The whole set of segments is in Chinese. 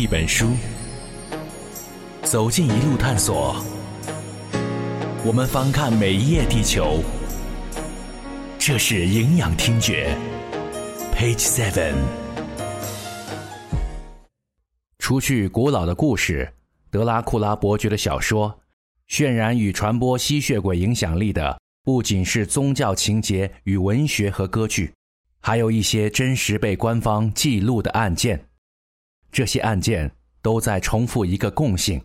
一本书，走进一路探索。我们翻看每一页地球，这是营养听觉。Page Seven。除去古老的故事，德拉库拉伯爵的小说，渲染与传播吸血鬼影响力的，不仅是宗教情节与文学和歌剧，还有一些真实被官方记录的案件。这些案件都在重复一个共性：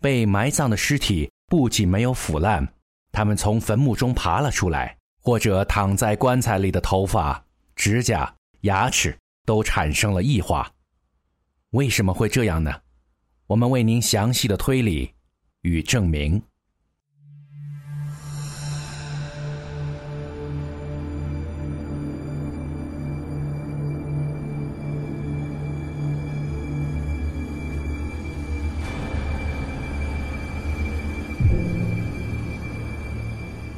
被埋葬的尸体不仅没有腐烂，他们从坟墓中爬了出来，或者躺在棺材里的头发、指甲、牙齿都产生了异化。为什么会这样呢？我们为您详细的推理与证明。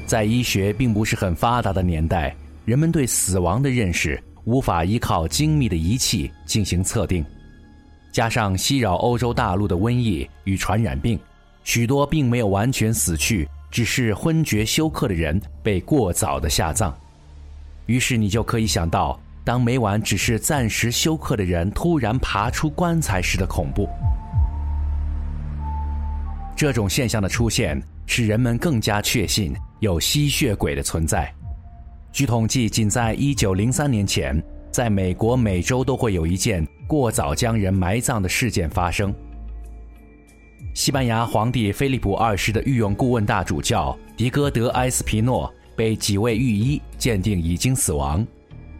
在医学并不是很发达的年代，人们对死亡的认识无法依靠精密的仪器进行测定，加上袭扰欧洲大陆的瘟疫与传染病，许多并没有完全死去，只是昏厥休克的人被过早的下葬。于是你就可以想到，当每晚只是暂时休克的人突然爬出棺材时的恐怖。这种现象的出现，使人们更加确信。有吸血鬼的存在。据统计，仅在一九零三年前，在美国每周都会有一件过早将人埋葬的事件发生。西班牙皇帝菲利普二世的御用顾问大主教迪戈德埃斯皮诺被几位御医鉴定已经死亡。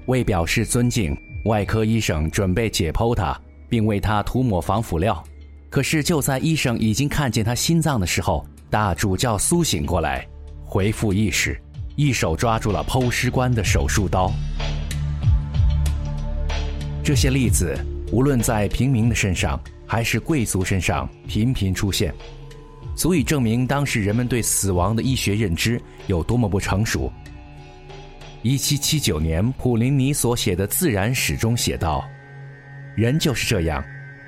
为表示尊敬，外科医生准备解剖他，并为他涂抹防腐料。可是就在医生已经看见他心脏的时候，大主教苏醒过来。恢复意识，一手抓住了剖尸官的手术刀。这些例子无论在平民的身上还是贵族身上频频出现，足以证明当时人们对死亡的医学认知有多么不成熟。一七七九年，普林尼所写的《自然史》中写道：“人就是这样，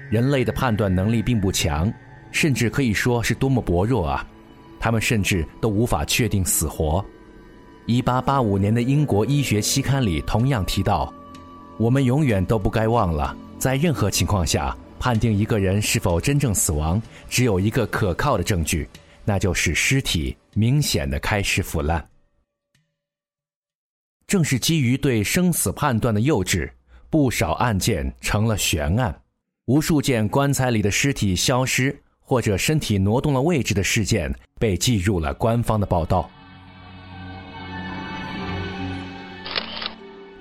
人类的判断能力并不强，甚至可以说是多么薄弱啊！”他们甚至都无法确定死活。一八八五年的英国医学期刊里同样提到：“我们永远都不该忘了，在任何情况下判定一个人是否真正死亡，只有一个可靠的证据，那就是尸体明显的开始腐烂。”正是基于对生死判断的幼稚，不少案件成了悬案，无数件棺材里的尸体消失。或者身体挪动了位置的事件被记入了官方的报道，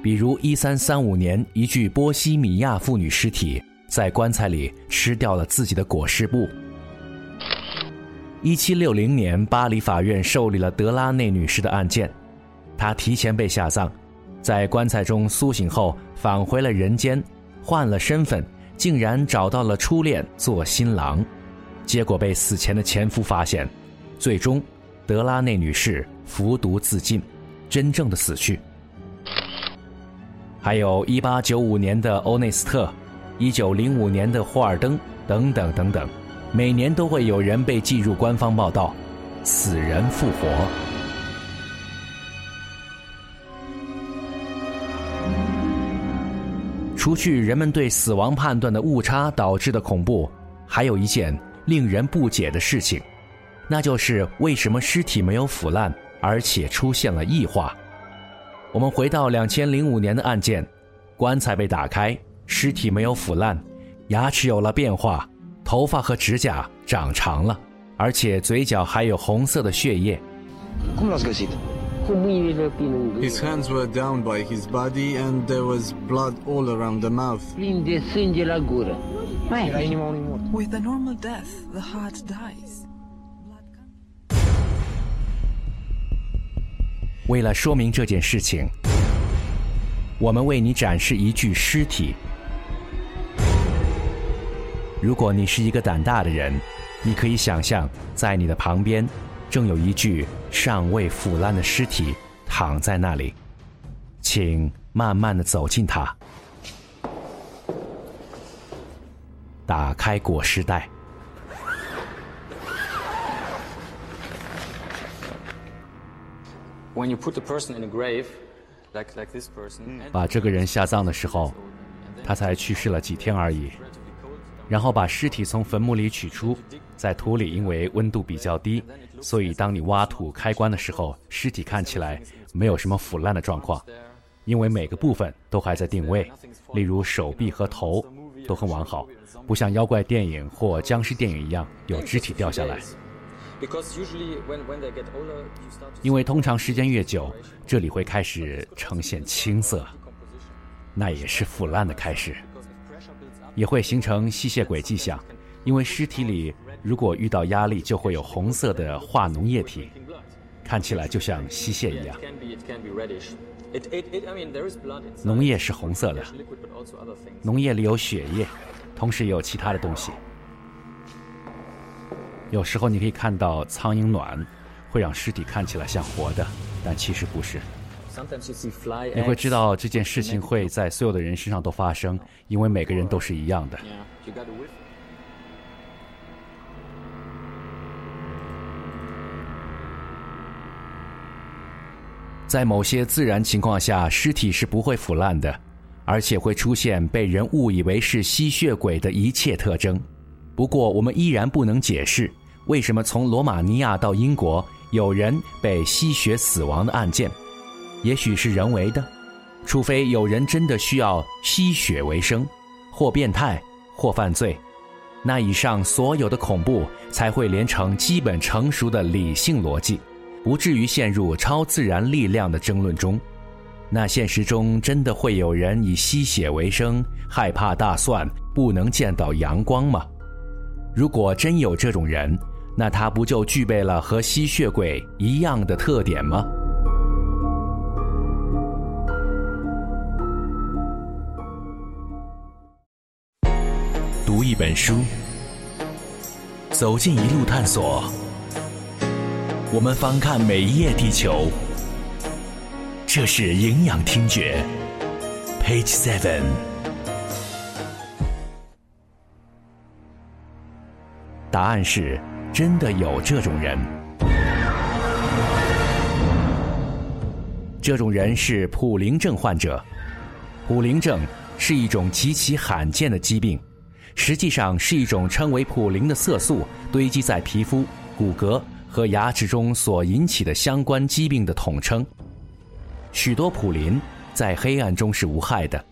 比如一三三五年一具波西米亚妇女尸体在棺材里吃掉了自己的裹尸布；一七六零年巴黎法院受理了德拉内女士的案件，她提前被下葬，在棺材中苏醒后返回了人间，换了身份，竟然找到了初恋做新郎。结果被死前的前夫发现，最终，德拉内女士服毒自尽，真正的死去。还有一八九五年的欧内斯特，一九零五年的霍尔登等等等等，每年都会有人被记入官方报道，死人复活。除去人们对死亡判断的误差导致的恐怖，还有一件。令人不解的事情，那就是为什么尸体没有腐烂，而且出现了异化。我们回到两千零五年的案件，棺材被打开，尸体没有腐烂，牙齿有了变化，头发和指甲长长了，而且嘴角还有红色的血液。His hands were down by his body and there was blood all around the mouth. With a normal death, the heart dies. 为了说明这件事情，我们为你展示一具尸体。如果你是一个胆大的人，你可以想象，在你的旁边。正有一具尚未腐烂的尸体躺在那里，请慢慢的走近它。打开裹尸袋。When you put a person in a grave, like like this person, 把这个人下葬的时候，他才去世了几天而已。然后把尸体从坟墓里取出，在土里，因为温度比较低，所以当你挖土开棺的时候，尸体看起来没有什么腐烂的状况，因为每个部分都还在定位，例如手臂和头都很完好，不像妖怪电影或僵尸电影一样有肢体掉下来。因为通常时间越久，这里会开始呈现青色，那也是腐烂的开始，也会形成吸血鬼迹象。因为尸体里如果遇到压力，就会有红色的化脓液体，看起来就像吸血一样农业是红色的农业里有血液同时也有其他的东西。有时候你可以看到苍蝇卵会让尸体看起来像活的但其实不是。你会知道这件事情会在所有的人身上都发生因为每个人都是一样的。在某些自然情况下，尸体是不会腐烂的，而且会出现被人误以为是吸血鬼的一切特征。不过，我们依然不能解释为什么从罗马尼亚到英国有人被吸血死亡的案件，也许是人为的，除非有人真的需要吸血为生，或变态，或犯罪，那以上所有的恐怖才会连成基本成熟的理性逻辑。不至于陷入超自然力量的争论中。那现实中真的会有人以吸血为生，害怕大蒜，不能见到阳光吗？如果真有这种人，那他不就具备了和吸血鬼一样的特点吗？读一本书，走进一路探索。我们翻看每一页地球，这是营养听觉，Page Seven。答案是，真的有这种人。这种人是普林症患者。普林症是一种极其罕见的疾病，实际上是一种称为普林的色素堆积在皮肤、骨骼。和牙齿中所引起的相关疾病的统称。许多普林在黑暗中是无害的，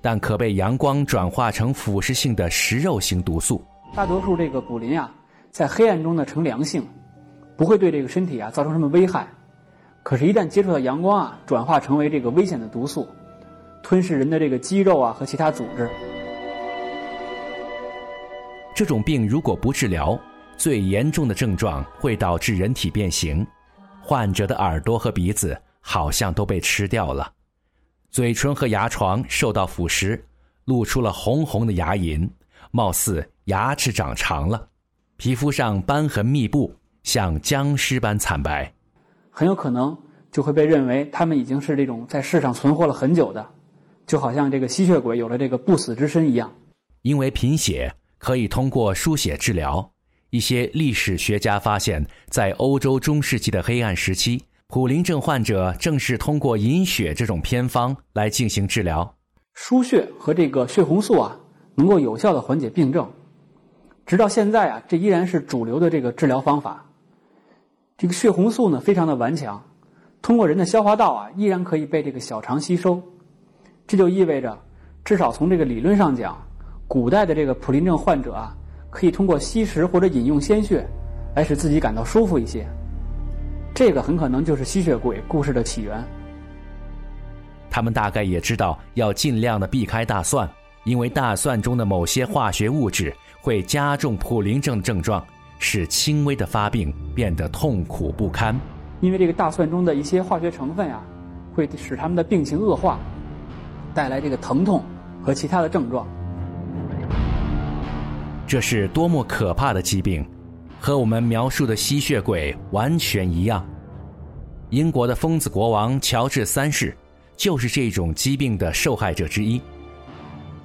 但可被阳光转化成腐蚀性的食肉型毒素。大多数这个普林啊，在黑暗中呢呈良性，不会对这个身体啊造成什么危害。可是，一旦接触到阳光啊，转化成为这个危险的毒素，吞噬人的这个肌肉啊和其他组织。这种病如果不治疗，最严重的症状会导致人体变形，患者的耳朵和鼻子好像都被吃掉了，嘴唇和牙床受到腐蚀，露出了红红的牙龈，貌似牙齿长长了，皮肤上斑痕密布，像僵尸般惨白，很有可能就会被认为他们已经是这种在世上存活了很久的，就好像这个吸血鬼有了这个不死之身一样。因为贫血可以通过输血治疗。一些历史学家发现，在欧洲中世纪的黑暗时期，普林症患者正是通过饮血这种偏方来进行治疗。输血和这个血红素啊，能够有效的缓解病症。直到现在啊，这依然是主流的这个治疗方法。这个血红素呢，非常的顽强，通过人的消化道啊，依然可以被这个小肠吸收。这就意味着，至少从这个理论上讲，古代的这个普林症患者啊。可以通过吸食或者饮用鲜血，来使自己感到舒服一些。这个很可能就是吸血鬼故事的起源。他们大概也知道要尽量的避开大蒜，因为大蒜中的某些化学物质会加重普林症症状，使轻微的发病变得痛苦不堪。因为这个大蒜中的一些化学成分呀、啊，会使他们的病情恶化，带来这个疼痛和其他的症状。这是多么可怕的疾病，和我们描述的吸血鬼完全一样。英国的疯子国王乔治三世就是这种疾病的受害者之一。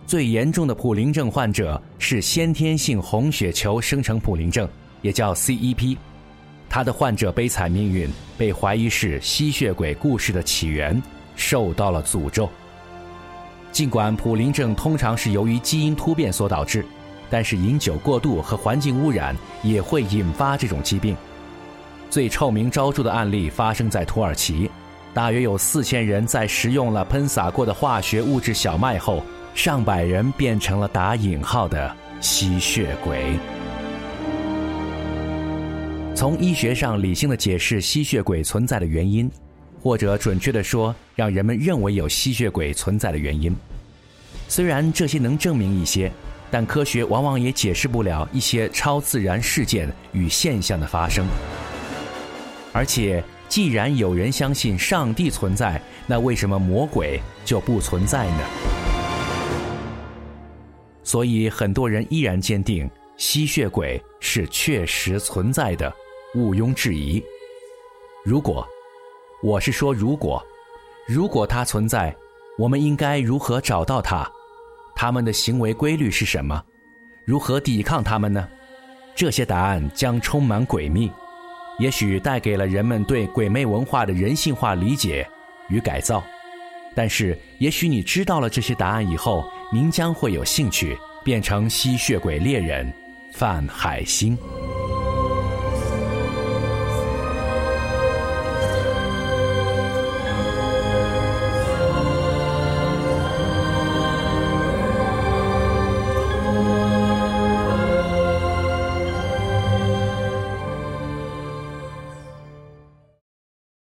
最严重的普林症患者是先天性红血球生成普林症，也叫 CEP。他的患者悲惨命运被怀疑是吸血鬼故事的起源，受到了诅咒。尽管普林症通常是由于基因突变所导致，但是饮酒过度和环境污染也会引发这种疾病。最臭名昭著的案例发生在土耳其，大约有四千人在食用了喷洒过的化学物质小麦后。上百人变成了打引号的吸血鬼。从医学上理性的解释吸血鬼存在的原因，或者准确的说，让人们认为有吸血鬼存在的原因。虽然这些能证明一些，但科学往往也解释不了一些超自然事件与现象的发生。而且，既然有人相信上帝存在，那为什么魔鬼就不存在呢？所以，很多人依然坚定吸血鬼是确实存在的，毋庸置疑。如果，我是说如果，如果它存在，我们应该如何找到它？他们的行为规律是什么？如何抵抗他们呢？这些答案将充满诡秘，也许带给了人们对鬼魅文化的人性化理解与改造。但是，也许你知道了这些答案以后。您将会有兴趣变成吸血鬼猎人范海辛。